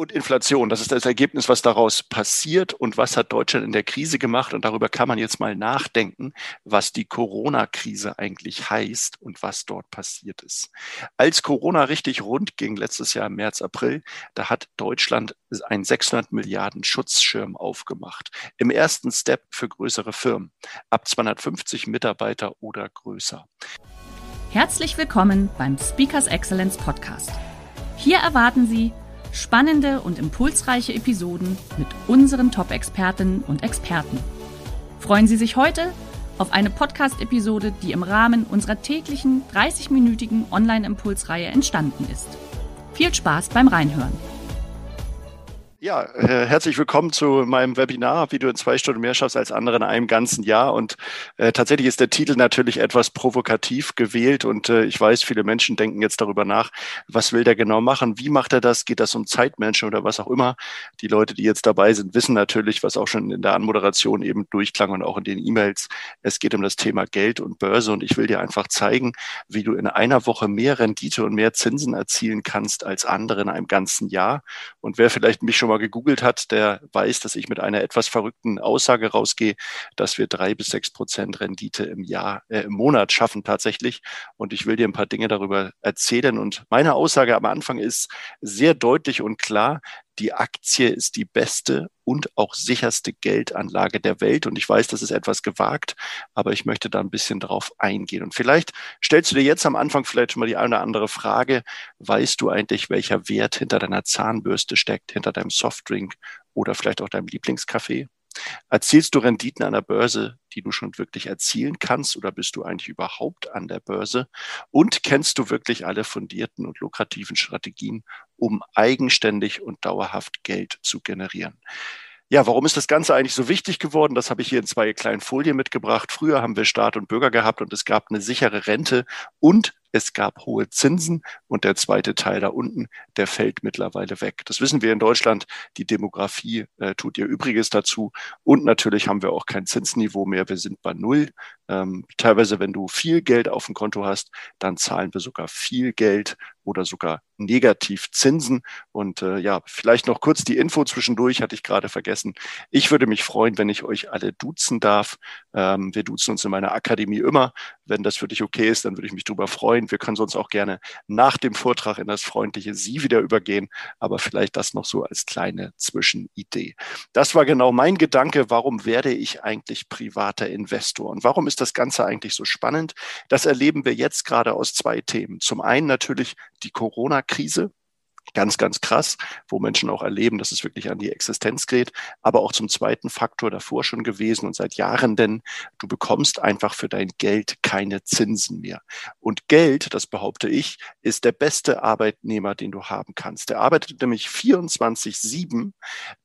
und Inflation. Das ist das Ergebnis, was daraus passiert und was hat Deutschland in der Krise gemacht. Und darüber kann man jetzt mal nachdenken, was die Corona-Krise eigentlich heißt und was dort passiert ist. Als Corona richtig rund ging letztes Jahr im März, April, da hat Deutschland einen 600 Milliarden Schutzschirm aufgemacht. Im ersten Step für größere Firmen, ab 250 Mitarbeiter oder größer. Herzlich willkommen beim Speakers Excellence Podcast. Hier erwarten Sie Spannende und impulsreiche Episoden mit unseren Top-Expertinnen und Experten. Freuen Sie sich heute auf eine Podcast-Episode, die im Rahmen unserer täglichen 30-minütigen Online-Impulsreihe entstanden ist. Viel Spaß beim Reinhören. Ja, äh, herzlich willkommen zu meinem Webinar, wie du in zwei Stunden mehr schaffst als andere in einem ganzen Jahr. Und äh, tatsächlich ist der Titel natürlich etwas provokativ gewählt. Und äh, ich weiß, viele Menschen denken jetzt darüber nach, was will der genau machen? Wie macht er das? Geht das um Zeitmenschen oder was auch immer? Die Leute, die jetzt dabei sind, wissen natürlich, was auch schon in der Anmoderation eben durchklang und auch in den E-Mails. Es geht um das Thema Geld und Börse. Und ich will dir einfach zeigen, wie du in einer Woche mehr Rendite und mehr Zinsen erzielen kannst als andere in einem ganzen Jahr. Und wer vielleicht mich schon mal gegoogelt hat, der weiß, dass ich mit einer etwas verrückten Aussage rausgehe, dass wir drei bis sechs Prozent Rendite im Jahr, äh, im Monat schaffen tatsächlich. Und ich will dir ein paar Dinge darüber erzählen. Und meine Aussage am Anfang ist sehr deutlich und klar die Aktie ist die beste und auch sicherste Geldanlage der Welt. Und ich weiß, das ist etwas gewagt, aber ich möchte da ein bisschen drauf eingehen. Und vielleicht stellst du dir jetzt am Anfang vielleicht schon mal die eine oder andere Frage. Weißt du eigentlich, welcher Wert hinter deiner Zahnbürste steckt, hinter deinem Softdrink oder vielleicht auch deinem Lieblingskaffee? Erzielst du Renditen an der Börse, die du schon wirklich erzielen kannst oder bist du eigentlich überhaupt an der Börse? Und kennst du wirklich alle fundierten und lukrativen Strategien, um eigenständig und dauerhaft Geld zu generieren? Ja, warum ist das Ganze eigentlich so wichtig geworden? Das habe ich hier in zwei kleinen Folien mitgebracht. Früher haben wir Staat und Bürger gehabt und es gab eine sichere Rente und es gab hohe Zinsen und der zweite Teil da unten, der fällt mittlerweile weg. Das wissen wir in Deutschland. Die Demografie äh, tut ihr Übriges dazu. Und natürlich haben wir auch kein Zinsniveau mehr. Wir sind bei Null. Ähm, teilweise, wenn du viel Geld auf dem Konto hast, dann zahlen wir sogar viel Geld oder sogar negativ Zinsen. Und äh, ja, vielleicht noch kurz die Info zwischendurch, hatte ich gerade vergessen. Ich würde mich freuen, wenn ich euch alle duzen darf. Ähm, wir duzen uns in meiner Akademie immer. Wenn das für dich okay ist, dann würde ich mich darüber freuen. Wir können sonst auch gerne nach dem Vortrag in das freundliche Sie wieder übergehen, aber vielleicht das noch so als kleine Zwischenidee. Das war genau mein Gedanke. Warum werde ich eigentlich privater Investor? Und warum ist das Ganze eigentlich so spannend? Das erleben wir jetzt gerade aus zwei Themen. Zum einen natürlich die Corona-Krise ganz, ganz krass, wo Menschen auch erleben, dass es wirklich an die Existenz geht, aber auch zum zweiten Faktor davor schon gewesen und seit Jahren, denn du bekommst einfach für dein Geld keine Zinsen mehr. Und Geld, das behaupte ich, ist der beste Arbeitnehmer, den du haben kannst. Der arbeitet nämlich 24-7,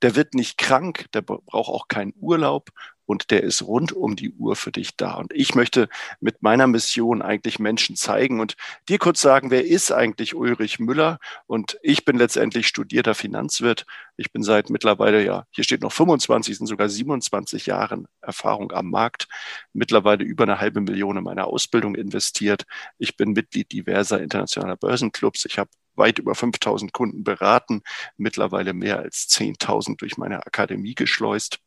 der wird nicht krank, der braucht auch keinen Urlaub und der ist rund um die Uhr für dich da. Und ich möchte mit meiner Mission eigentlich Menschen zeigen und dir kurz sagen, wer ist eigentlich Ulrich Müller? Und ich bin letztendlich studierter Finanzwirt. Ich bin seit mittlerweile, ja, hier steht noch 25, sind sogar 27 Jahren Erfahrung am Markt, mittlerweile über eine halbe Million in meine Ausbildung investiert. Ich bin Mitglied diverser internationaler Börsenclubs. Ich habe weit über 5000 Kunden beraten, mittlerweile mehr als 10.000 durch meine Akademie geschleust.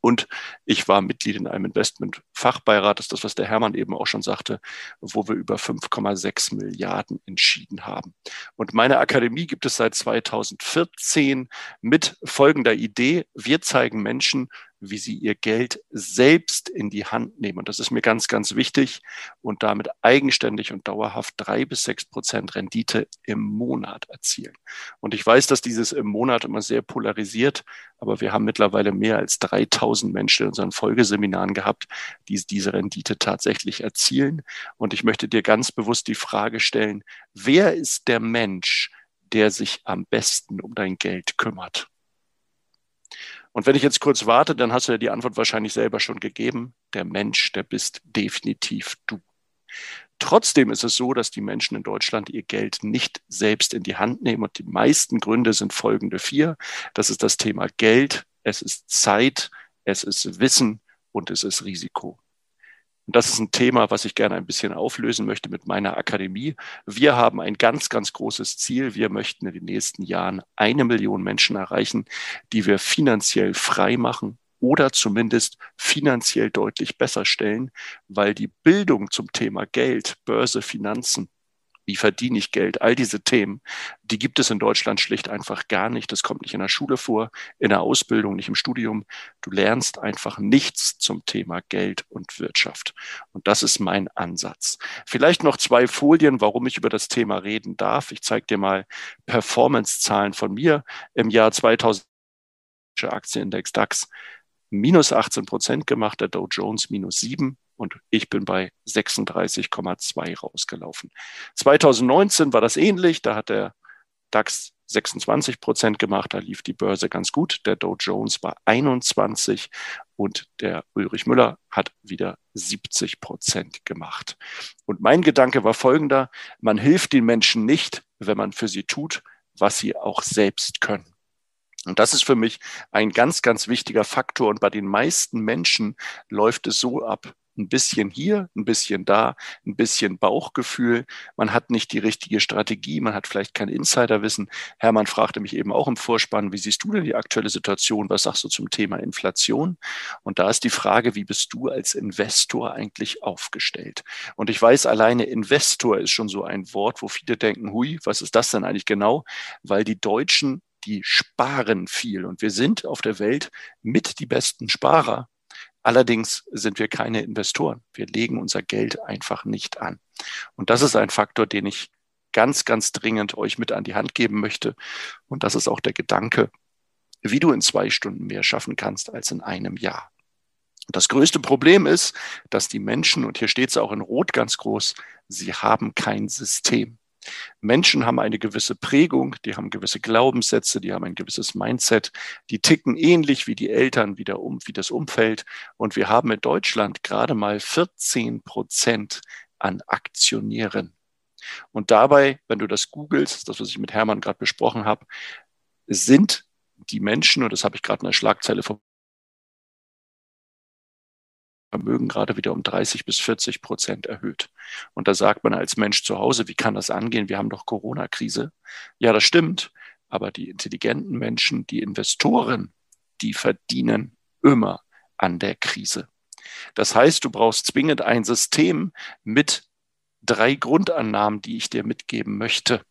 Und ich war Mitglied in einem Investment-Fachbeirat, das ist das, was der Hermann eben auch schon sagte, wo wir über 5,6 Milliarden entschieden haben. Und meine Akademie gibt es seit 2014 mit folgender Idee. Wir zeigen Menschen, wie sie ihr Geld selbst in die Hand nehmen. Und das ist mir ganz, ganz wichtig und damit eigenständig und dauerhaft drei bis sechs Prozent Rendite im Monat erzielen. Und ich weiß, dass dieses im Monat immer sehr polarisiert, aber wir haben mittlerweile mehr als 3000 Menschen in unseren Folgeseminaren gehabt, die diese Rendite tatsächlich erzielen. Und ich möchte dir ganz bewusst die Frage stellen, wer ist der Mensch, der sich am besten um dein Geld kümmert? Und wenn ich jetzt kurz warte, dann hast du ja die Antwort wahrscheinlich selber schon gegeben. Der Mensch, der bist definitiv du. Trotzdem ist es so, dass die Menschen in Deutschland ihr Geld nicht selbst in die Hand nehmen. Und die meisten Gründe sind folgende vier. Das ist das Thema Geld, es ist Zeit, es ist Wissen und es ist Risiko. Und das ist ein Thema, was ich gerne ein bisschen auflösen möchte mit meiner Akademie. Wir haben ein ganz, ganz großes Ziel. Wir möchten in den nächsten Jahren eine Million Menschen erreichen, die wir finanziell frei machen oder zumindest finanziell deutlich besser stellen, weil die Bildung zum Thema Geld, Börse, Finanzen wie verdiene ich Geld, all diese Themen, die gibt es in Deutschland schlicht einfach gar nicht. Das kommt nicht in der Schule vor, in der Ausbildung, nicht im Studium. Du lernst einfach nichts zum Thema Geld und Wirtschaft. Und das ist mein Ansatz. Vielleicht noch zwei Folien, warum ich über das Thema reden darf. Ich zeige dir mal Performance-Zahlen von mir im Jahr 2000. Aktienindex DAX minus 18 Prozent gemacht, der Dow Jones minus 7 und ich bin bei 36,2 rausgelaufen. 2019 war das ähnlich, da hat der DAX 26 Prozent gemacht, da lief die Börse ganz gut. Der Dow Jones war 21 und der Ulrich Müller hat wieder 70 Prozent gemacht. Und mein Gedanke war folgender, man hilft den Menschen nicht, wenn man für sie tut, was sie auch selbst können. Und das ist für mich ein ganz, ganz wichtiger Faktor. Und bei den meisten Menschen läuft es so ab, ein bisschen hier, ein bisschen da, ein bisschen Bauchgefühl. Man hat nicht die richtige Strategie, man hat vielleicht kein Insiderwissen. Hermann fragte mich eben auch im Vorspann, wie siehst du denn die aktuelle Situation? Was sagst du zum Thema Inflation? Und da ist die Frage, wie bist du als Investor eigentlich aufgestellt? Und ich weiß, alleine Investor ist schon so ein Wort, wo viele denken, hui, was ist das denn eigentlich genau? Weil die Deutschen die sparen viel und wir sind auf der Welt mit die besten Sparer. Allerdings sind wir keine Investoren. Wir legen unser Geld einfach nicht an. Und das ist ein Faktor, den ich ganz, ganz dringend euch mit an die Hand geben möchte. Und das ist auch der Gedanke, wie du in zwei Stunden mehr schaffen kannst als in einem Jahr. Das größte Problem ist, dass die Menschen, und hier steht es auch in Rot ganz groß, sie haben kein System. Menschen haben eine gewisse Prägung, die haben gewisse Glaubenssätze, die haben ein gewisses Mindset, die ticken ähnlich wie die Eltern, wie, der um, wie das Umfeld. Und wir haben in Deutschland gerade mal 14 Prozent an Aktionären. Und dabei, wenn du das googelst, das, was ich mit Hermann gerade besprochen habe, sind die Menschen, und das habe ich gerade in der Schlagzeile vom Vermögen gerade wieder um 30 bis 40 Prozent erhöht. Und da sagt man als Mensch zu Hause, wie kann das angehen? Wir haben doch Corona-Krise. Ja, das stimmt. Aber die intelligenten Menschen, die Investoren, die verdienen immer an der Krise. Das heißt, du brauchst zwingend ein System mit drei Grundannahmen, die ich dir mitgeben möchte.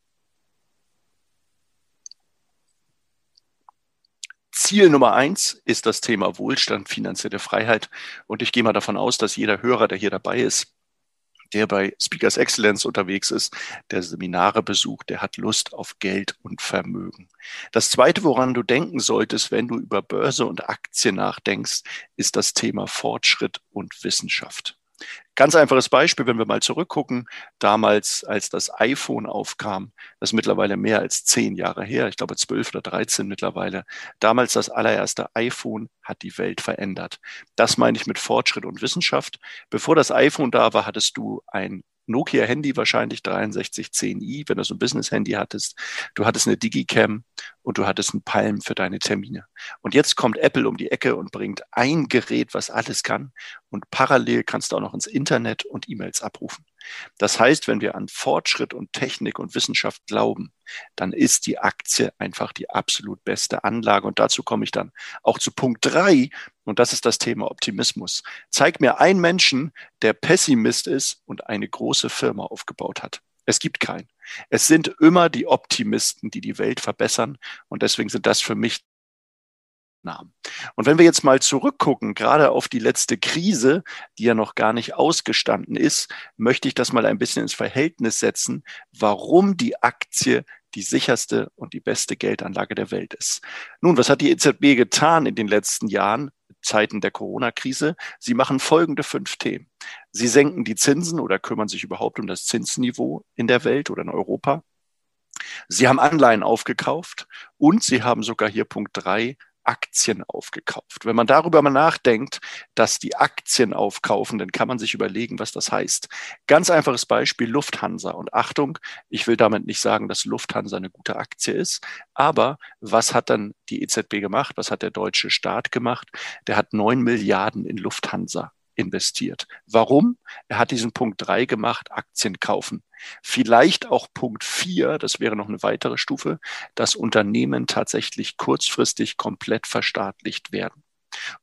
Ziel Nummer eins ist das Thema Wohlstand, finanzielle Freiheit. Und ich gehe mal davon aus, dass jeder Hörer, der hier dabei ist, der bei Speakers Excellence unterwegs ist, der Seminare besucht, der hat Lust auf Geld und Vermögen. Das Zweite, woran du denken solltest, wenn du über Börse und Aktien nachdenkst, ist das Thema Fortschritt und Wissenschaft. Ganz einfaches Beispiel, wenn wir mal zurückgucken, damals, als das iPhone aufkam, das ist mittlerweile mehr als zehn Jahre her, ich glaube zwölf oder dreizehn mittlerweile, damals das allererste iPhone hat die Welt verändert. Das meine ich mit Fortschritt und Wissenschaft. Bevor das iPhone da war, hattest du ein Nokia-Handy wahrscheinlich 6310i, wenn du so ein Business-Handy hattest. Du hattest eine Digicam und du hattest einen Palm für deine Termine. Und jetzt kommt Apple um die Ecke und bringt ein Gerät, was alles kann. Und parallel kannst du auch noch ins Internet und E-Mails abrufen. Das heißt, wenn wir an Fortschritt und Technik und Wissenschaft glauben, dann ist die Aktie einfach die absolut beste Anlage. Und dazu komme ich dann auch zu Punkt drei. Und das ist das Thema Optimismus. Zeig mir einen Menschen, der Pessimist ist und eine große Firma aufgebaut hat. Es gibt keinen. Es sind immer die Optimisten, die die Welt verbessern. Und deswegen sind das für mich Namen. Und wenn wir jetzt mal zurückgucken, gerade auf die letzte Krise, die ja noch gar nicht ausgestanden ist, möchte ich das mal ein bisschen ins Verhältnis setzen, warum die Aktie die sicherste und die beste Geldanlage der Welt ist. Nun, was hat die EZB getan in den letzten Jahren, Zeiten der Corona-Krise? Sie machen folgende fünf Themen. Sie senken die Zinsen oder kümmern sich überhaupt um das Zinsniveau in der Welt oder in Europa. Sie haben Anleihen aufgekauft und Sie haben sogar hier Punkt drei Aktien aufgekauft. Wenn man darüber mal nachdenkt, dass die Aktien aufkaufen, dann kann man sich überlegen, was das heißt. Ganz einfaches Beispiel Lufthansa. Und Achtung, ich will damit nicht sagen, dass Lufthansa eine gute Aktie ist, aber was hat dann die EZB gemacht? Was hat der deutsche Staat gemacht? Der hat neun Milliarden in Lufthansa investiert. Warum? Er hat diesen Punkt drei gemacht, Aktien kaufen. Vielleicht auch Punkt vier, das wäre noch eine weitere Stufe, dass Unternehmen tatsächlich kurzfristig komplett verstaatlicht werden.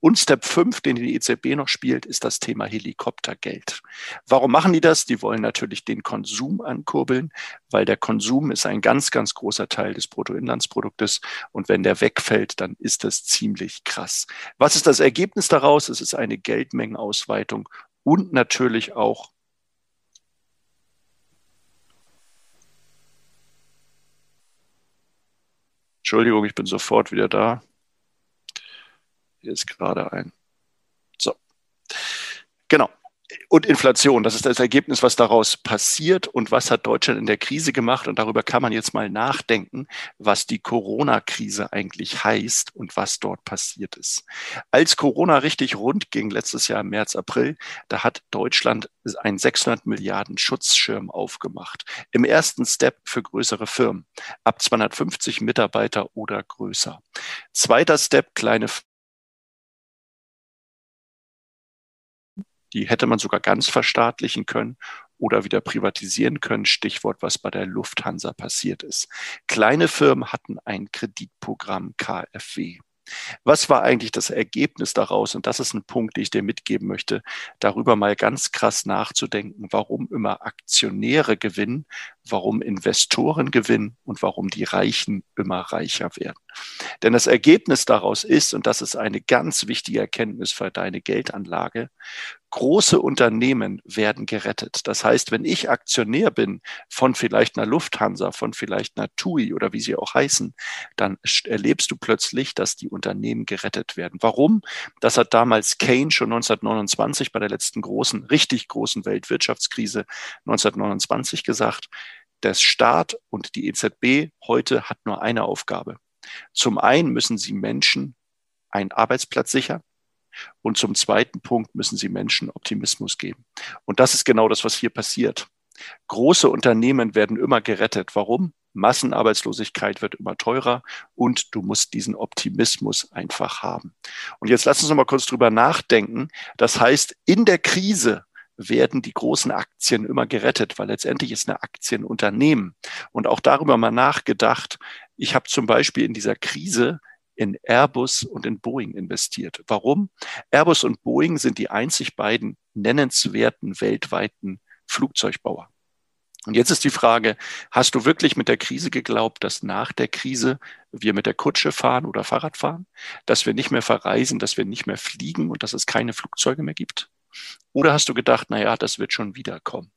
Und Step 5, den die EZB noch spielt, ist das Thema Helikoptergeld. Warum machen die das? Die wollen natürlich den Konsum ankurbeln, weil der Konsum ist ein ganz, ganz großer Teil des Bruttoinlandsproduktes. Und wenn der wegfällt, dann ist das ziemlich krass. Was ist das Ergebnis daraus? Es ist eine Geldmengenausweitung und natürlich auch Entschuldigung, ich bin sofort wieder da. Ist gerade ein. So. Genau. Und Inflation, das ist das Ergebnis, was daraus passiert und was hat Deutschland in der Krise gemacht. Und darüber kann man jetzt mal nachdenken, was die Corona-Krise eigentlich heißt und was dort passiert ist. Als Corona richtig rund ging, letztes Jahr im März, April, da hat Deutschland einen 600 Milliarden Schutzschirm aufgemacht. Im ersten Step für größere Firmen, ab 250 Mitarbeiter oder größer. Zweiter Step, kleine Die hätte man sogar ganz verstaatlichen können oder wieder privatisieren können. Stichwort, was bei der Lufthansa passiert ist. Kleine Firmen hatten ein Kreditprogramm KfW. Was war eigentlich das Ergebnis daraus? Und das ist ein Punkt, den ich dir mitgeben möchte, darüber mal ganz krass nachzudenken, warum immer Aktionäre gewinnen, warum Investoren gewinnen und warum die Reichen immer reicher werden. Denn das Ergebnis daraus ist, und das ist eine ganz wichtige Erkenntnis für deine Geldanlage, große Unternehmen werden gerettet. Das heißt, wenn ich Aktionär bin von vielleicht einer Lufthansa, von vielleicht einer TUI oder wie sie auch heißen, dann erlebst du plötzlich, dass die Unternehmen gerettet werden. Warum? Das hat damals Kane schon 1929 bei der letzten großen, richtig großen Weltwirtschaftskrise 1929 gesagt. Der Staat und die EZB heute hat nur eine Aufgabe. Zum einen müssen sie Menschen einen Arbeitsplatz sichern. Und zum zweiten Punkt müssen sie Menschen Optimismus geben. Und das ist genau das, was hier passiert. Große Unternehmen werden immer gerettet. Warum? Massenarbeitslosigkeit wird immer teurer und du musst diesen Optimismus einfach haben. Und jetzt lass uns noch mal kurz drüber nachdenken. Das heißt, in der Krise werden die großen Aktien immer gerettet, weil letztendlich ist eine Aktienunternehmen. Und auch darüber mal nachgedacht. Ich habe zum Beispiel in dieser Krise in Airbus und in Boeing investiert. Warum? Airbus und Boeing sind die einzig beiden nennenswerten weltweiten Flugzeugbauer. Und jetzt ist die Frage, hast du wirklich mit der Krise geglaubt, dass nach der Krise wir mit der Kutsche fahren oder Fahrrad fahren, dass wir nicht mehr verreisen, dass wir nicht mehr fliegen und dass es keine Flugzeuge mehr gibt? Oder hast du gedacht, na ja, das wird schon wiederkommen?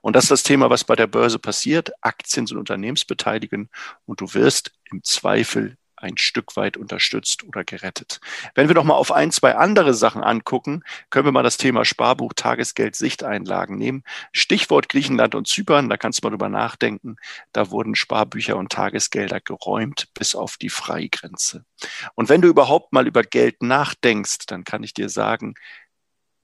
Und das ist das Thema, was bei der Börse passiert. Aktien sind Unternehmensbeteiligen und du wirst im Zweifel ein Stück weit unterstützt oder gerettet. Wenn wir noch mal auf ein, zwei andere Sachen angucken, können wir mal das Thema Sparbuch, Tagesgeld, Sichteinlagen nehmen. Stichwort Griechenland und Zypern, da kannst du mal drüber nachdenken. Da wurden Sparbücher und Tagesgelder geräumt bis auf die Freigrenze. Und wenn du überhaupt mal über Geld nachdenkst, dann kann ich dir sagen,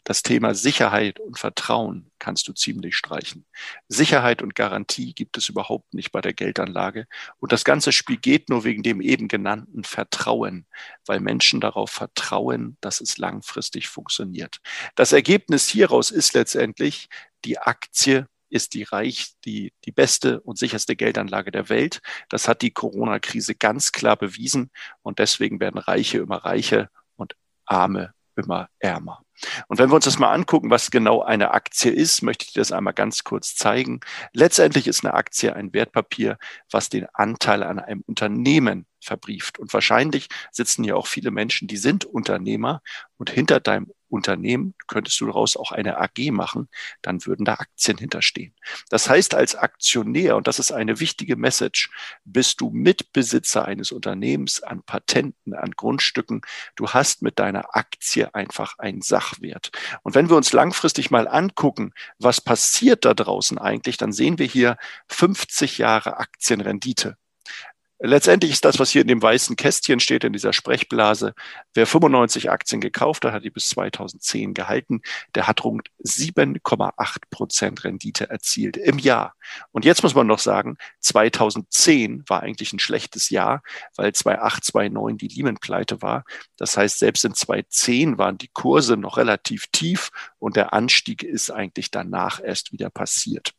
das Thema Sicherheit und Vertrauen kannst du ziemlich streichen. Sicherheit und Garantie gibt es überhaupt nicht bei der Geldanlage. Und das ganze Spiel geht nur wegen dem eben genannten Vertrauen, weil Menschen darauf vertrauen, dass es langfristig funktioniert. Das Ergebnis hieraus ist letztendlich, die Aktie ist die reich, die, die beste und sicherste Geldanlage der Welt. Das hat die Corona-Krise ganz klar bewiesen. Und deswegen werden Reiche immer reicher und Arme immer ärmer. Und wenn wir uns das mal angucken, was genau eine Aktie ist, möchte ich dir das einmal ganz kurz zeigen. Letztendlich ist eine Aktie ein Wertpapier, was den Anteil an einem Unternehmen verbrieft. Und wahrscheinlich sitzen hier auch viele Menschen, die sind Unternehmer und hinter deinem Unternehmen, könntest du daraus auch eine AG machen, dann würden da Aktien hinterstehen. Das heißt, als Aktionär, und das ist eine wichtige Message, bist du Mitbesitzer eines Unternehmens an Patenten, an Grundstücken. Du hast mit deiner Aktie einfach einen Sachwert. Und wenn wir uns langfristig mal angucken, was passiert da draußen eigentlich, dann sehen wir hier 50 Jahre Aktienrendite. Letztendlich ist das, was hier in dem weißen Kästchen steht, in dieser Sprechblase, wer 95 Aktien gekauft hat, hat die bis 2010 gehalten, der hat rund 7,8 Prozent Rendite erzielt im Jahr. Und jetzt muss man noch sagen, 2010 war eigentlich ein schlechtes Jahr, weil 2008, 2009 die Lehman-Pleite war. Das heißt, selbst in 2010 waren die Kurse noch relativ tief und der Anstieg ist eigentlich danach erst wieder passiert.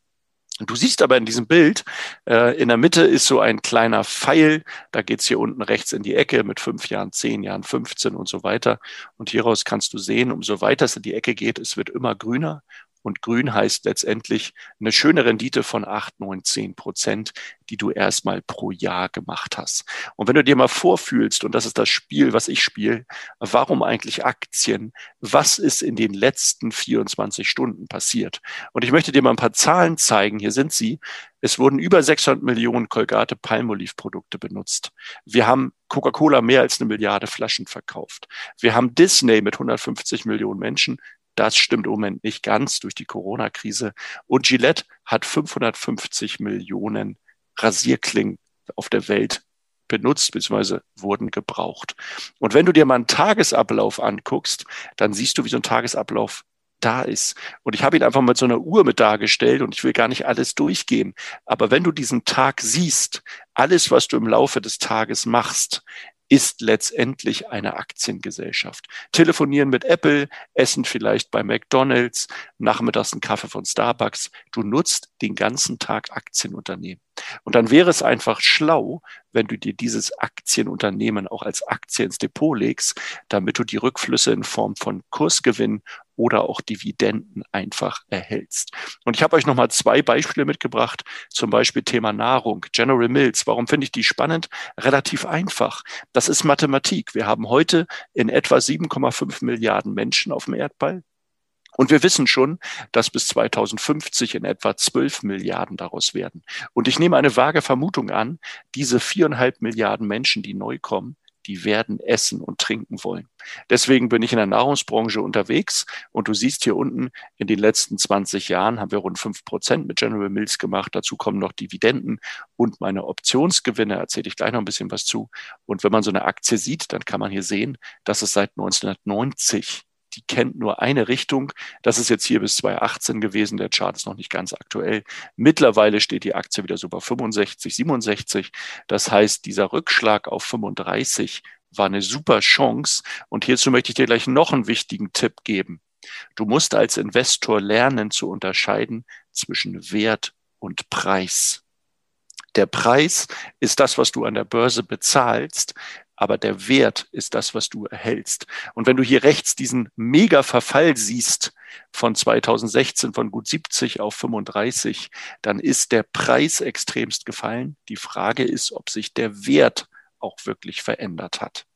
Du siehst aber in diesem Bild, äh, in der Mitte ist so ein kleiner Pfeil, da geht's hier unten rechts in die Ecke mit fünf Jahren, zehn Jahren, 15 und so weiter. Und hieraus kannst du sehen, umso weiter es in die Ecke geht, es wird immer grüner und grün heißt letztendlich eine schöne Rendite von acht, neun, zehn Prozent, die du erstmal pro Jahr gemacht hast. Und wenn du dir mal vorfühlst, und das ist das Spiel, was ich spiele, warum eigentlich Aktien? Was ist in den letzten 24 Stunden passiert? Und ich möchte dir mal ein paar Zahlen zeigen. Hier sind sie. Es wurden über 600 Millionen Colgate Palmolive Produkte benutzt. Wir haben Coca-Cola mehr als eine Milliarde Flaschen verkauft. Wir haben Disney mit 150 Millionen Menschen das stimmt im Moment nicht ganz durch die Corona-Krise. Und Gillette hat 550 Millionen Rasierklingen auf der Welt benutzt bzw. wurden gebraucht. Und wenn du dir mal einen Tagesablauf anguckst, dann siehst du, wie so ein Tagesablauf da ist. Und ich habe ihn einfach mit so einer Uhr mit dargestellt und ich will gar nicht alles durchgehen. Aber wenn du diesen Tag siehst, alles, was du im Laufe des Tages machst, ist letztendlich eine Aktiengesellschaft. Telefonieren mit Apple, essen vielleicht bei McDonald's, nachmittags einen Kaffee von Starbucks. Du nutzt den ganzen Tag Aktienunternehmen. Und dann wäre es einfach schlau, wenn du dir dieses Aktienunternehmen auch als Aktie ins Depot legst, damit du die Rückflüsse in Form von Kursgewinn oder auch Dividenden einfach erhältst. Und ich habe euch nochmal zwei Beispiele mitgebracht, zum Beispiel Thema Nahrung, General Mills. Warum finde ich die spannend? Relativ einfach. Das ist Mathematik. Wir haben heute in etwa 7,5 Milliarden Menschen auf dem Erdball. Und wir wissen schon, dass bis 2050 in etwa 12 Milliarden daraus werden. Und ich nehme eine vage Vermutung an, diese viereinhalb Milliarden Menschen, die neu kommen, die werden essen und trinken wollen. Deswegen bin ich in der Nahrungsbranche unterwegs und du siehst hier unten, in den letzten 20 Jahren haben wir rund fünf Prozent mit General Mills gemacht. Dazu kommen noch Dividenden und meine Optionsgewinne, erzähle ich gleich noch ein bisschen was zu. Und wenn man so eine Aktie sieht, dann kann man hier sehen, dass es seit 1990 die kennt nur eine Richtung. Das ist jetzt hier bis 2018 gewesen. Der Chart ist noch nicht ganz aktuell. Mittlerweile steht die Aktie wieder so bei 65, 67. Das heißt, dieser Rückschlag auf 35 war eine super Chance. Und hierzu möchte ich dir gleich noch einen wichtigen Tipp geben. Du musst als Investor lernen zu unterscheiden zwischen Wert und Preis. Der Preis ist das, was du an der Börse bezahlst aber der Wert ist das, was du erhältst. Und wenn du hier rechts diesen Mega-Verfall siehst von 2016 von gut 70 auf 35, dann ist der Preis extremst gefallen. Die Frage ist, ob sich der Wert auch wirklich verändert hat.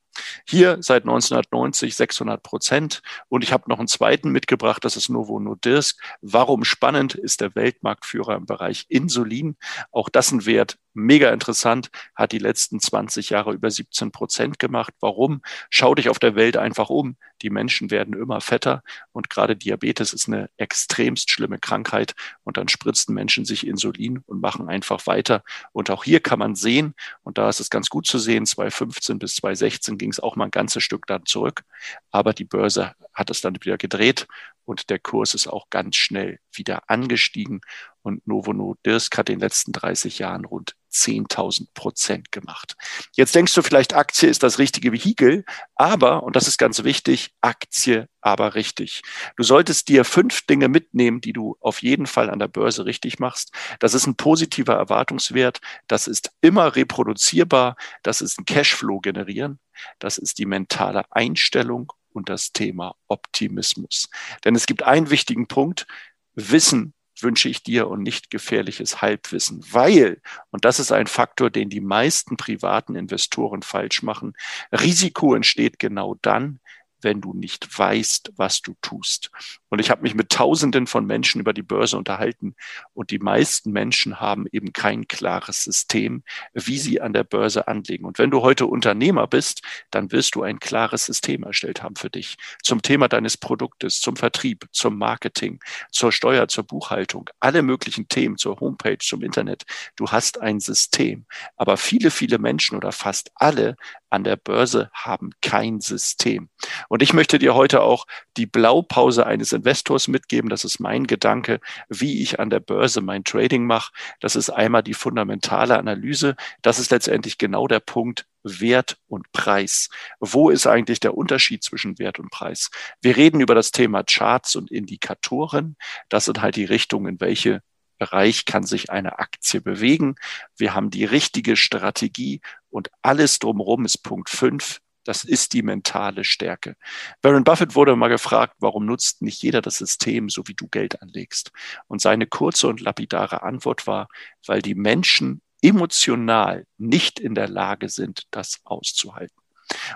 Hier seit 1990 600 Prozent. Und ich habe noch einen zweiten mitgebracht, das ist Novo Nordisk. Warum spannend ist der Weltmarktführer im Bereich Insulin? Auch das ein Wert, mega interessant, hat die letzten 20 Jahre über 17 Prozent gemacht. Warum? Schau dich auf der Welt einfach um. Die Menschen werden immer fetter und gerade Diabetes ist eine extremst schlimme Krankheit und dann spritzen Menschen sich Insulin und machen einfach weiter. Und auch hier kann man sehen, und da ist es ganz gut zu sehen, 2015 bis 2016 ging es auch mal ein ganzes Stück dann zurück, aber die Börse hat es dann wieder gedreht und der Kurs ist auch ganz schnell wieder angestiegen. Und Novo Nordisk hat in den letzten 30 Jahren rund 10.000 Prozent gemacht. Jetzt denkst du vielleicht, Aktie ist das richtige Vehikel, aber, und das ist ganz wichtig, Aktie aber richtig. Du solltest dir fünf Dinge mitnehmen, die du auf jeden Fall an der Börse richtig machst. Das ist ein positiver Erwartungswert, das ist immer reproduzierbar, das ist ein Cashflow generieren, das ist die mentale Einstellung und das Thema Optimismus. Denn es gibt einen wichtigen Punkt, Wissen wünsche ich dir und nicht gefährliches Halbwissen, weil, und das ist ein Faktor, den die meisten privaten Investoren falsch machen, Risiko entsteht genau dann, wenn du nicht weißt, was du tust. Und ich habe mich mit Tausenden von Menschen über die Börse unterhalten und die meisten Menschen haben eben kein klares System, wie sie an der Börse anlegen. Und wenn du heute Unternehmer bist, dann wirst du ein klares System erstellt haben für dich zum Thema deines Produktes, zum Vertrieb, zum Marketing, zur Steuer, zur Buchhaltung, alle möglichen Themen, zur Homepage, zum Internet. Du hast ein System. Aber viele, viele Menschen oder fast alle an der Börse haben kein System. Und ich möchte dir heute auch die Blaupause eines Investors mitgeben. Das ist mein Gedanke, wie ich an der Börse mein Trading mache. Das ist einmal die fundamentale Analyse. Das ist letztendlich genau der Punkt, Wert und Preis. Wo ist eigentlich der Unterschied zwischen Wert und Preis? Wir reden über das Thema Charts und Indikatoren. Das sind halt die Richtungen, in welche Bereich kann sich eine Aktie bewegen. Wir haben die richtige Strategie und alles drumherum ist Punkt fünf. Das ist die mentale Stärke. Warren Buffett wurde mal gefragt, warum nutzt nicht jeder das System, so wie du Geld anlegst? Und seine kurze und lapidare Antwort war, weil die Menschen emotional nicht in der Lage sind, das auszuhalten.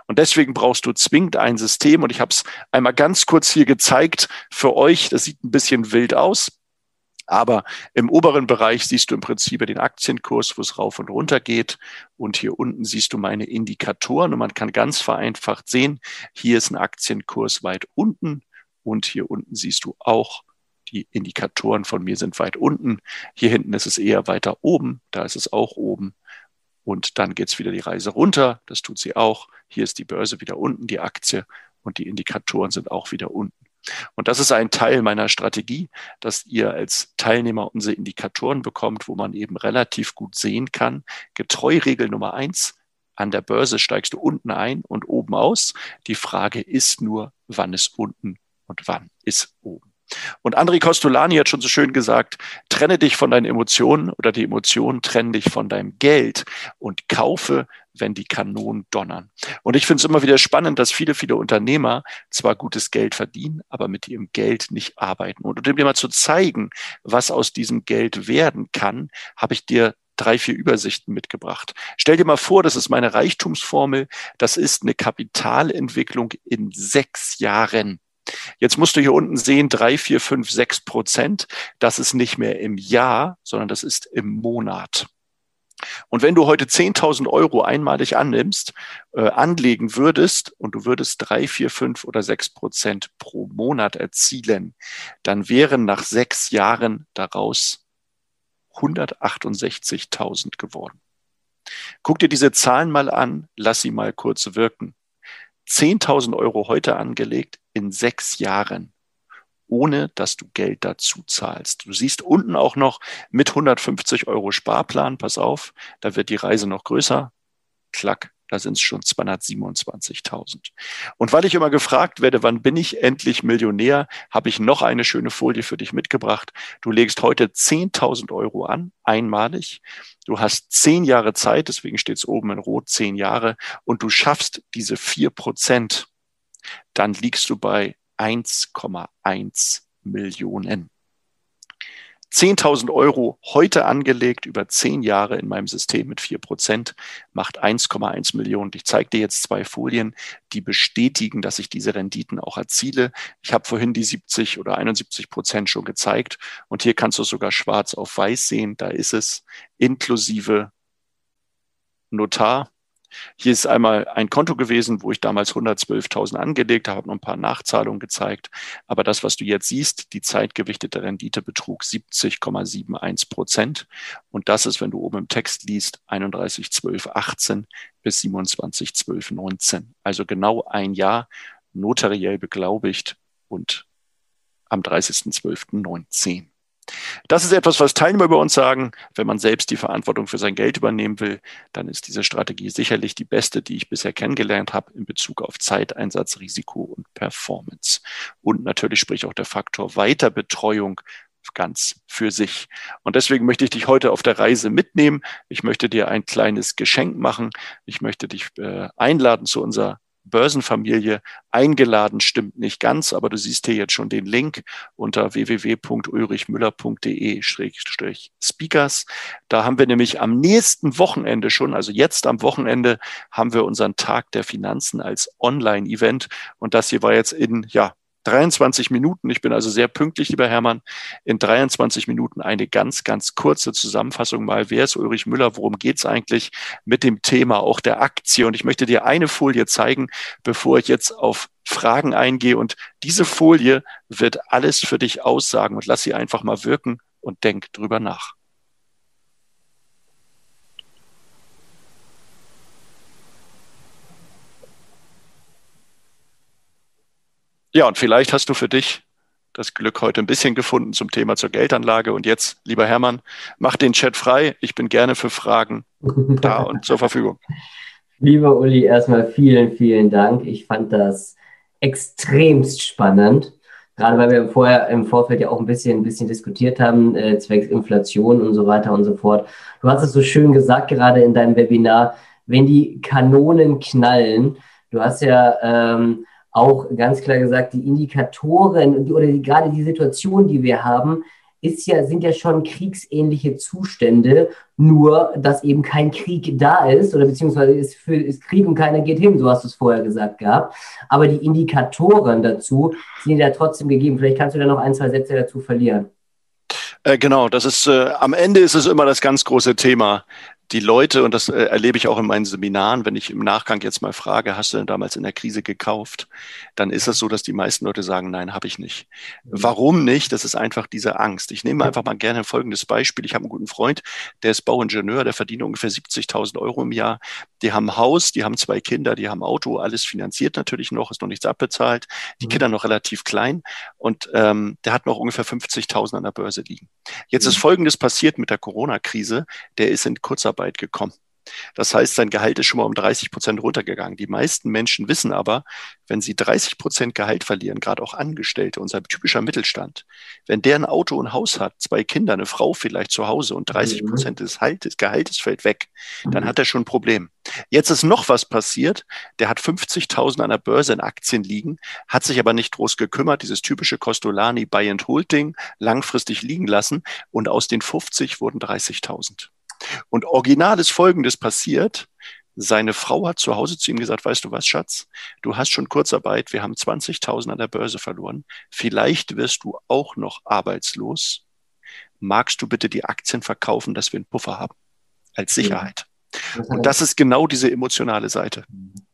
Und deswegen brauchst du zwingend ein System. Und ich habe es einmal ganz kurz hier gezeigt für euch. Das sieht ein bisschen wild aus. Aber im oberen Bereich siehst du im Prinzip den Aktienkurs, wo es rauf und runter geht. Und hier unten siehst du meine Indikatoren. Und man kann ganz vereinfacht sehen, hier ist ein Aktienkurs weit unten. Und hier unten siehst du auch, die Indikatoren von mir sind weit unten. Hier hinten ist es eher weiter oben. Da ist es auch oben. Und dann geht es wieder die Reise runter. Das tut sie auch. Hier ist die Börse wieder unten, die Aktie. Und die Indikatoren sind auch wieder unten. Und das ist ein Teil meiner Strategie, dass ihr als Teilnehmer unsere Indikatoren bekommt, wo man eben relativ gut sehen kann. Getreuregel Nummer eins. An der Börse steigst du unten ein und oben aus. Die Frage ist nur, wann ist unten und wann ist oben. Und André Costolani hat schon so schön gesagt, trenne dich von deinen Emotionen oder die Emotionen trennen dich von deinem Geld und kaufe, wenn die Kanonen donnern. Und ich finde es immer wieder spannend, dass viele, viele Unternehmer zwar gutes Geld verdienen, aber mit ihrem Geld nicht arbeiten. Und um dir mal zu zeigen, was aus diesem Geld werden kann, habe ich dir drei, vier Übersichten mitgebracht. Stell dir mal vor, das ist meine Reichtumsformel. Das ist eine Kapitalentwicklung in sechs Jahren. Jetzt musst du hier unten sehen, drei, vier, fünf, sechs Prozent. Das ist nicht mehr im Jahr, sondern das ist im Monat. Und wenn du heute 10.000 Euro einmalig annimmst, äh, anlegen würdest und du würdest drei, vier, fünf oder sechs Prozent pro Monat erzielen, dann wären nach sechs Jahren daraus 168.000 geworden. Guck dir diese Zahlen mal an, lass sie mal kurz wirken. 10.000 Euro heute angelegt in sechs Jahren, ohne dass du Geld dazu zahlst. Du siehst unten auch noch mit 150 Euro Sparplan, pass auf, da wird die Reise noch größer. Klack, da sind es schon 227.000. Und weil ich immer gefragt werde, wann bin ich endlich Millionär, habe ich noch eine schöne Folie für dich mitgebracht. Du legst heute 10.000 Euro an, einmalig. Du hast zehn Jahre Zeit, deswegen steht es oben in Rot, zehn Jahre, und du schaffst diese vier Prozent, dann liegst du bei 1,1 Millionen. 10.000 Euro heute angelegt über zehn Jahre in meinem System mit vier Prozent macht 1,1 Millionen. Ich zeige dir jetzt zwei Folien, die bestätigen, dass ich diese Renditen auch erziele. Ich habe vorhin die 70 oder 71 Prozent schon gezeigt und hier kannst du sogar schwarz auf weiß sehen. Da ist es inklusive Notar hier ist einmal ein Konto gewesen, wo ich damals 112.000 angelegt habe, noch ein paar Nachzahlungen gezeigt. Aber das, was du jetzt siehst, die zeitgewichtete Rendite betrug 70,71 Prozent. Und das ist, wenn du oben im Text liest, 31,12,18 bis 27,12,19. Also genau ein Jahr notariell beglaubigt und am 30.12.19. Das ist etwas, was Teilnehmer über uns sagen. Wenn man selbst die Verantwortung für sein Geld übernehmen will, dann ist diese Strategie sicherlich die beste, die ich bisher kennengelernt habe in Bezug auf Zeiteinsatz, Risiko und Performance. Und natürlich spricht auch der Faktor Weiterbetreuung ganz für sich. Und deswegen möchte ich dich heute auf der Reise mitnehmen. Ich möchte dir ein kleines Geschenk machen. Ich möchte dich äh, einladen zu unserer Börsenfamilie eingeladen, stimmt nicht ganz, aber du siehst hier jetzt schon den Link unter www.ulrichmüller.de-speakers. Da haben wir nämlich am nächsten Wochenende schon, also jetzt am Wochenende, haben wir unseren Tag der Finanzen als Online-Event. Und das hier war jetzt in, ja, 23 Minuten. Ich bin also sehr pünktlich, lieber Hermann. In 23 Minuten eine ganz, ganz kurze Zusammenfassung mal. Wer ist Ulrich Müller? Worum geht's eigentlich mit dem Thema auch der Aktie? Und ich möchte dir eine Folie zeigen, bevor ich jetzt auf Fragen eingehe. Und diese Folie wird alles für dich aussagen und lass sie einfach mal wirken und denk drüber nach. Ja, und vielleicht hast du für dich das Glück heute ein bisschen gefunden zum Thema zur Geldanlage. Und jetzt, lieber Hermann, mach den Chat frei. Ich bin gerne für Fragen da und zur Verfügung. Lieber Uli, erstmal vielen, vielen Dank. Ich fand das extremst spannend. Gerade weil wir vorher im Vorfeld ja auch ein bisschen, ein bisschen diskutiert haben, äh, zwecks Inflation und so weiter und so fort. Du hast es so schön gesagt, gerade in deinem Webinar, wenn die Kanonen knallen, du hast ja ähm, auch ganz klar gesagt, die Indikatoren oder die, gerade die Situation, die wir haben, ist ja, sind ja schon kriegsähnliche Zustände, nur dass eben kein Krieg da ist oder beziehungsweise ist, für, ist Krieg und keiner geht hin, so hast du es vorher gesagt gehabt. Aber die Indikatoren dazu sind ja trotzdem gegeben. Vielleicht kannst du da noch ein, zwei Sätze dazu verlieren. Äh, genau, das ist äh, am Ende ist es immer das ganz große Thema die Leute, und das äh, erlebe ich auch in meinen Seminaren, wenn ich im Nachgang jetzt mal frage, hast du denn damals in der Krise gekauft? Dann ist es so, dass die meisten Leute sagen, nein, habe ich nicht. Mhm. Warum nicht? Das ist einfach diese Angst. Ich nehme einfach mal gerne ein folgendes Beispiel. Ich habe einen guten Freund, der ist Bauingenieur, der verdient ungefähr 70.000 Euro im Jahr. Die haben ein Haus, die haben zwei Kinder, die haben ein Auto, alles finanziert natürlich noch, ist noch nichts abbezahlt. Die mhm. Kinder noch relativ klein und ähm, der hat noch ungefähr 50.000 an der Börse liegen. Jetzt ist Folgendes passiert mit der Corona-Krise. Der ist in Kurzarbeit Kurzarbeit gekommen. Das heißt, sein Gehalt ist schon mal um 30 Prozent runtergegangen. Die meisten Menschen wissen aber, wenn sie 30 Prozent Gehalt verlieren, gerade auch Angestellte, unser typischer Mittelstand, wenn der ein Auto und Haus hat, zwei Kinder, eine Frau vielleicht zu Hause und 30 Prozent des Haltes, Gehaltes fällt weg, dann mhm. hat er schon ein Problem. Jetzt ist noch was passiert. Der hat 50.000 an der Börse in Aktien liegen, hat sich aber nicht groß gekümmert. Dieses typische Costolani Buy and Hold Ding langfristig liegen lassen und aus den 50 wurden 30.000. Und original ist Folgendes passiert. Seine Frau hat zu Hause zu ihm gesagt, weißt du was, Schatz, du hast schon Kurzarbeit, wir haben 20.000 an der Börse verloren, vielleicht wirst du auch noch arbeitslos. Magst du bitte die Aktien verkaufen, dass wir einen Puffer haben als Sicherheit? Und das ist genau diese emotionale Seite.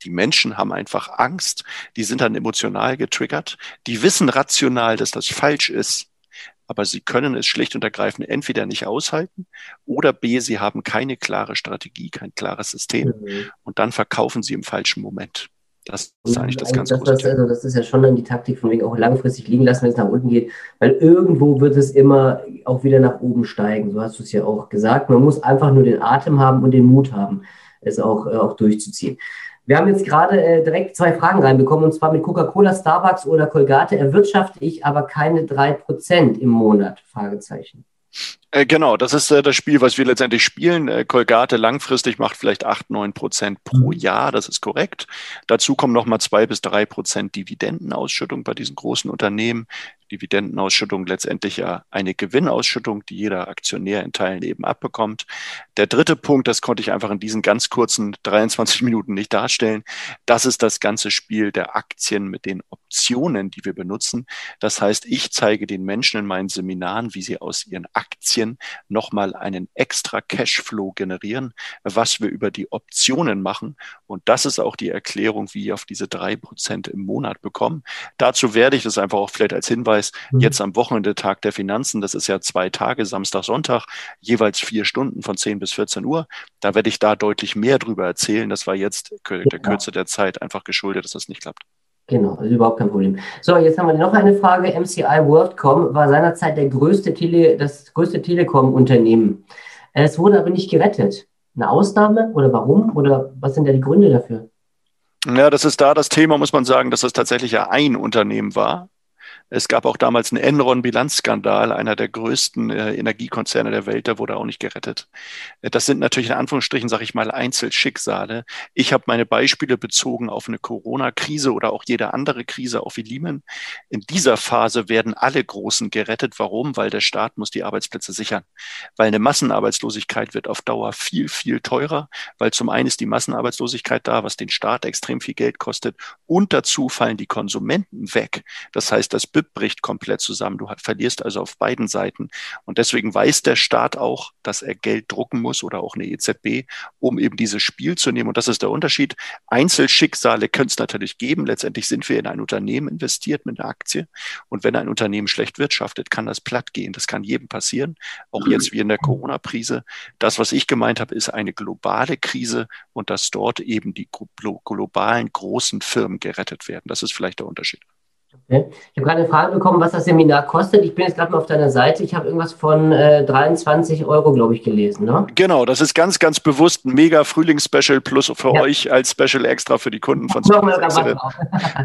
Die Menschen haben einfach Angst, die sind dann emotional getriggert, die wissen rational, dass das falsch ist, aber sie können es schlicht und ergreifend entweder nicht aushalten oder B, sie haben keine klare Strategie, kein klares System mhm. und dann verkaufen sie im falschen Moment. Das ist eigentlich das ganz das, das, also das ist ja schon dann die Taktik von wegen auch langfristig liegen lassen, wenn es nach unten geht, weil irgendwo wird es immer auch wieder nach oben steigen. So hast du es ja auch gesagt. Man muss einfach nur den Atem haben und den Mut haben, es auch, äh, auch durchzuziehen. Wir haben jetzt gerade äh, direkt zwei Fragen reinbekommen, und zwar mit Coca-Cola, Starbucks oder Colgate erwirtschafte ich aber keine 3% im Monat? Fragezeichen. Äh, genau, das ist äh, das Spiel, was wir letztendlich spielen. Äh, Colgate langfristig macht vielleicht 8, 9 Prozent pro mhm. Jahr, das ist korrekt. Dazu kommen nochmal 2 bis 3 Prozent Dividendenausschüttung bei diesen großen Unternehmen. Dividendenausschüttung letztendlich ja eine Gewinnausschüttung, die jeder Aktionär in Teilen eben abbekommt. Der dritte Punkt, das konnte ich einfach in diesen ganz kurzen 23 Minuten nicht darstellen, das ist das ganze Spiel der Aktien mit den Optionen, die wir benutzen. Das heißt, ich zeige den Menschen in meinen Seminaren, wie sie aus ihren Aktien nochmal einen extra Cashflow generieren, was wir über die Optionen machen. Und das ist auch die Erklärung, wie ich auf diese drei Prozent im Monat bekommen. Dazu werde ich das einfach auch vielleicht als Hinweis mhm. jetzt am Wochenende Tag der Finanzen. Das ist ja zwei Tage, Samstag, Sonntag, jeweils vier Stunden von 10 bis 14 Uhr. Da werde ich da deutlich mehr drüber erzählen. Das war jetzt der Kürze der Zeit einfach geschuldet, dass das nicht klappt. Genau, also überhaupt kein Problem. So, jetzt haben wir noch eine Frage. MCI WorldCom war seinerzeit der größte Tele, das größte Telekom-Unternehmen. Es wurde aber nicht gerettet. Eine Ausnahme oder warum? Oder was sind da die Gründe dafür? Ja, das ist da das Thema, muss man sagen, dass das tatsächlich ja ein Unternehmen war. Es gab auch damals einen Enron-Bilanzskandal, einer der größten äh, Energiekonzerne der Welt, der wurde auch nicht gerettet. Äh, das sind natürlich in Anführungsstrichen, sage ich mal, Einzelschicksale. Ich habe meine Beispiele bezogen auf eine Corona-Krise oder auch jede andere Krise, auch wie Lehman. In dieser Phase werden alle Großen gerettet. Warum? Weil der Staat muss die Arbeitsplätze sichern. Weil eine Massenarbeitslosigkeit wird auf Dauer viel, viel teurer, weil zum einen ist die Massenarbeitslosigkeit da, was den Staat extrem viel Geld kostet und dazu fallen die Konsumenten weg. Das heißt, das BIP bricht komplett zusammen. Du verlierst also auf beiden Seiten. Und deswegen weiß der Staat auch, dass er Geld drucken muss oder auch eine EZB, um eben dieses Spiel zu nehmen. Und das ist der Unterschied. Einzelschicksale können es natürlich geben. Letztendlich sind wir in ein Unternehmen investiert mit einer Aktie. Und wenn ein Unternehmen schlecht wirtschaftet, kann das platt gehen. Das kann jedem passieren. Auch jetzt wie in der Corona-Krise. Das, was ich gemeint habe, ist eine globale Krise und dass dort eben die globalen großen Firmen gerettet werden. Das ist vielleicht der Unterschied. Okay. Ich habe gerade eine Frage bekommen, was das Seminar kostet. Ich bin jetzt gerade mal auf deiner Seite. Ich habe irgendwas von äh, 23 Euro, glaube ich, gelesen. Ne? Genau, das ist ganz, ganz bewusst ein mega Frühlingsspecial plus für ja. euch als Special extra für die Kunden von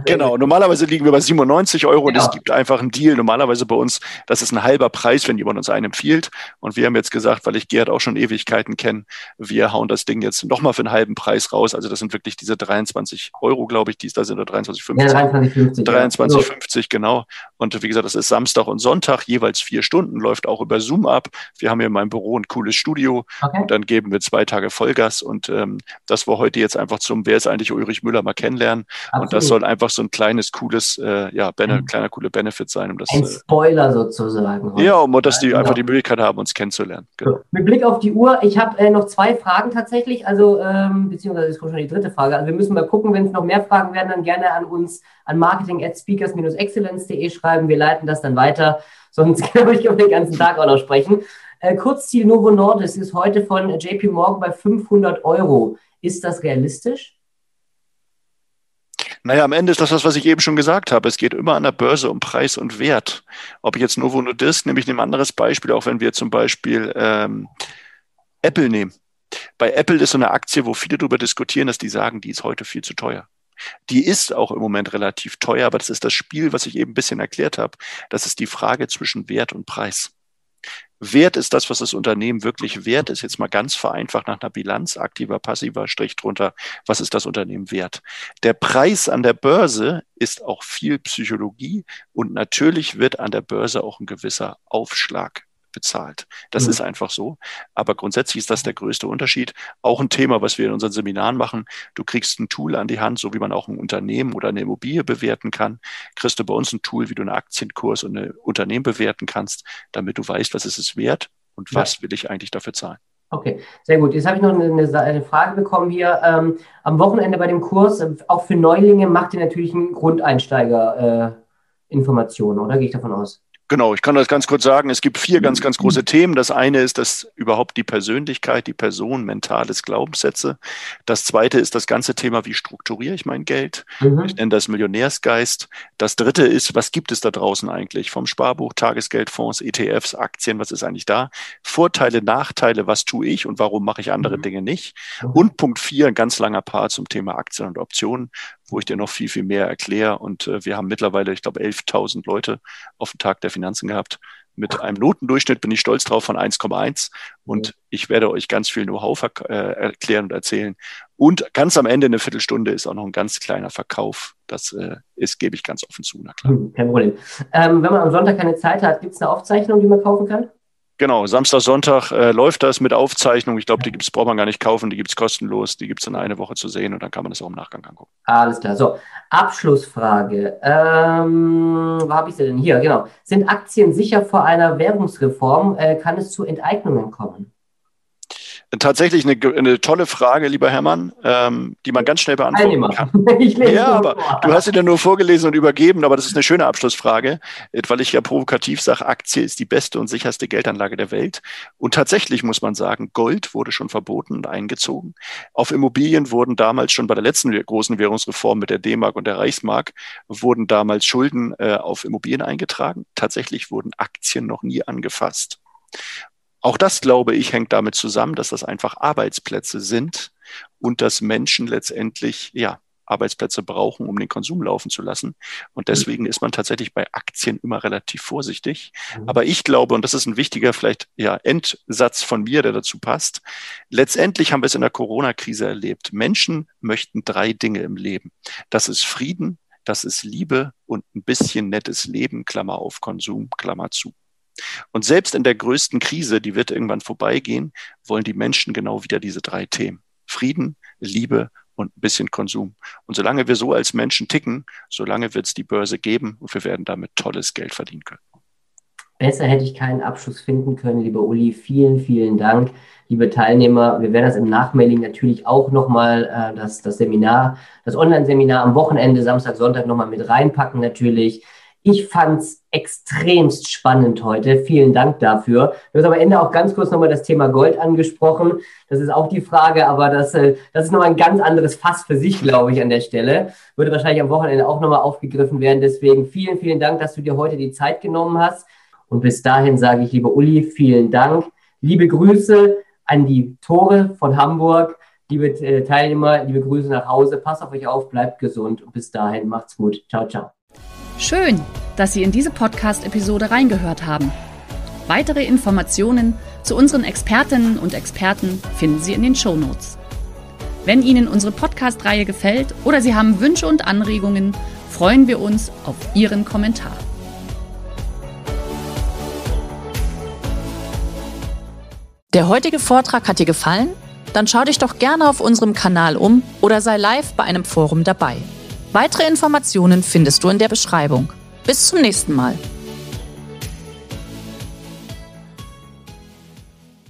Genau, normalerweise liegen wir bei 97 Euro genau. und es gibt einfach einen Deal. Normalerweise bei uns, das ist ein halber Preis, wenn jemand uns einen empfiehlt. Und wir haben jetzt gesagt, weil ich Gerd auch schon Ewigkeiten kenne, wir hauen das Ding jetzt nochmal für einen halben Preis raus. Also das sind wirklich diese 23 Euro, glaube ich, die es da sind, oder 23,50. Ja, 23,50. 23, 50, genau. Und wie gesagt, das ist Samstag und Sonntag, jeweils vier Stunden, läuft auch über Zoom ab. Wir haben hier in meinem Büro ein cooles Studio okay. und dann geben wir zwei Tage Vollgas. Und ähm, das war heute jetzt einfach zum, wer ist eigentlich Ulrich Müller, mal kennenlernen. Absolut. Und das soll einfach so ein kleines, cooles, äh, ja, ein mhm. kleiner, cooler Benefit sein. Um das, ein äh, Spoiler äh, sozusagen. Ja, um dass die genau. einfach die Möglichkeit haben, uns kennenzulernen. Genau. Mit Blick auf die Uhr, ich habe äh, noch zwei Fragen tatsächlich, also ähm, beziehungsweise ist schon die dritte Frage. Also wir müssen mal gucken, wenn es noch mehr Fragen werden, dann gerne an uns an marketing at speakers-excellence.de schreiben. Wir leiten das dann weiter. Sonst kann ich den ganzen Tag auch noch sprechen. Äh, Kurzziel Novo Nordisk ist heute von JP Morgan bei 500 Euro. Ist das realistisch? Naja, am Ende ist das das, was ich eben schon gesagt habe. Es geht immer an der Börse um Preis und Wert. Ob ich jetzt Novo Nordisk, nehme ich ein anderes Beispiel, auch wenn wir zum Beispiel ähm, Apple nehmen. Bei Apple ist so eine Aktie, wo viele darüber diskutieren, dass die sagen, die ist heute viel zu teuer. Die ist auch im Moment relativ teuer, aber das ist das Spiel, was ich eben ein bisschen erklärt habe. Das ist die Frage zwischen Wert und Preis. Wert ist das, was das Unternehmen wirklich wert ist. Jetzt mal ganz vereinfacht nach einer Bilanz, aktiver, passiver, Strich drunter. Was ist das Unternehmen wert? Der Preis an der Börse ist auch viel Psychologie und natürlich wird an der Börse auch ein gewisser Aufschlag bezahlt. Das mhm. ist einfach so. Aber grundsätzlich ist das der größte Unterschied. Auch ein Thema, was wir in unseren Seminaren machen. Du kriegst ein Tool an die Hand, so wie man auch ein Unternehmen oder eine Immobilie bewerten kann. Kriegst du bei uns ein Tool, wie du einen Aktienkurs und ein Unternehmen bewerten kannst, damit du weißt, was ist es wert und ja. was will ich eigentlich dafür zahlen. Okay, sehr gut. Jetzt habe ich noch eine, eine Frage bekommen hier. Ähm, am Wochenende bei dem Kurs, äh, auch für Neulinge, macht ihr natürlich einen Grundeinsteiger äh, Informationen, oder? Gehe ich davon aus? Genau, ich kann das ganz kurz sagen. Es gibt vier ganz, ganz große Themen. Das eine ist das überhaupt die Persönlichkeit, die Person, mentales Glaubenssätze. Das zweite ist das ganze Thema, wie strukturiere ich mein Geld? Mhm. Ich nenne das Millionärsgeist. Das dritte ist, was gibt es da draußen eigentlich? Vom Sparbuch, Tagesgeldfonds, ETFs, Aktien, was ist eigentlich da? Vorteile, Nachteile, was tue ich und warum mache ich andere mhm. Dinge nicht? Mhm. Und Punkt vier, ein ganz langer Part zum Thema Aktien und Optionen wo ich dir noch viel, viel mehr erkläre. Und äh, wir haben mittlerweile, ich glaube, 11.000 Leute auf dem Tag der Finanzen gehabt. Mit einem Notendurchschnitt bin ich stolz drauf von 1,1 und ja. ich werde euch ganz viel Know-how äh, erklären und erzählen. Und ganz am Ende, eine Viertelstunde, ist auch noch ein ganz kleiner Verkauf. Das äh, ist, gebe ich ganz offen zu, na klar. Hm, kein Problem. Ähm, wenn man am Sonntag keine Zeit hat, gibt es eine Aufzeichnung, die man kaufen kann? Genau, Samstag, Sonntag äh, läuft das mit Aufzeichnung. Ich glaube, die gibt's, braucht man gar nicht kaufen, die gibt es kostenlos, die gibt es dann eine Woche zu sehen und dann kann man das auch im Nachgang angucken. Alles klar. So, Abschlussfrage. Ähm, wo habe ich sie denn? Hier, genau. Sind Aktien sicher vor einer Währungsreform? Äh, kann es zu Enteignungen kommen? Tatsächlich eine, eine, tolle Frage, lieber Hermann, ähm, die man ganz schnell beantworten Teilnehmer. kann. Ja, aber vor. du hast sie dann nur vorgelesen und übergeben, aber das ist eine schöne Abschlussfrage, weil ich ja provokativ sage, Aktie ist die beste und sicherste Geldanlage der Welt. Und tatsächlich muss man sagen, Gold wurde schon verboten und eingezogen. Auf Immobilien wurden damals schon bei der letzten großen Währungsreform mit der D-Mark und der Reichsmark wurden damals Schulden äh, auf Immobilien eingetragen. Tatsächlich wurden Aktien noch nie angefasst. Auch das, glaube ich, hängt damit zusammen, dass das einfach Arbeitsplätze sind und dass Menschen letztendlich, ja, Arbeitsplätze brauchen, um den Konsum laufen zu lassen. Und deswegen ist man tatsächlich bei Aktien immer relativ vorsichtig. Mhm. Aber ich glaube, und das ist ein wichtiger vielleicht ja Endsatz von mir, der dazu passt. Letztendlich haben wir es in der Corona-Krise erlebt. Menschen möchten drei Dinge im Leben. Das ist Frieden, das ist Liebe und ein bisschen nettes Leben, Klammer auf Konsum, Klammer zu. Und selbst in der größten Krise, die wird irgendwann vorbeigehen, wollen die Menschen genau wieder diese drei Themen. Frieden, Liebe und ein bisschen Konsum. Und solange wir so als Menschen ticken, solange wird es die Börse geben und wir werden damit tolles Geld verdienen können. Besser hätte ich keinen Abschluss finden können, lieber Uli. Vielen, vielen Dank, liebe Teilnehmer. Wir werden das im Nachmailing natürlich auch nochmal, äh, das, das Seminar, das Online-Seminar am Wochenende, Samstag, Sonntag nochmal mit reinpacken natürlich. Ich fand es extremst spannend heute. Vielen Dank dafür. Du hast am Ende auch ganz kurz nochmal das Thema Gold angesprochen. Das ist auch die Frage, aber das, äh, das ist nochmal ein ganz anderes Fass für sich, glaube ich, an der Stelle. Würde wahrscheinlich am Wochenende auch nochmal aufgegriffen werden. Deswegen vielen, vielen Dank, dass du dir heute die Zeit genommen hast. Und bis dahin sage ich, liebe Uli, vielen Dank. Liebe Grüße an die Tore von Hamburg. Liebe äh, Teilnehmer, liebe Grüße nach Hause. Passt auf euch auf, bleibt gesund und bis dahin macht's gut. Ciao, ciao. Schön, dass Sie in diese Podcast-Episode reingehört haben. Weitere Informationen zu unseren Expertinnen und Experten finden Sie in den Show Notes. Wenn Ihnen unsere Podcast-Reihe gefällt oder Sie haben Wünsche und Anregungen, freuen wir uns auf Ihren Kommentar. Der heutige Vortrag hat dir gefallen? Dann schau dich doch gerne auf unserem Kanal um oder sei live bei einem Forum dabei. Weitere Informationen findest du in der Beschreibung. Bis zum nächsten Mal.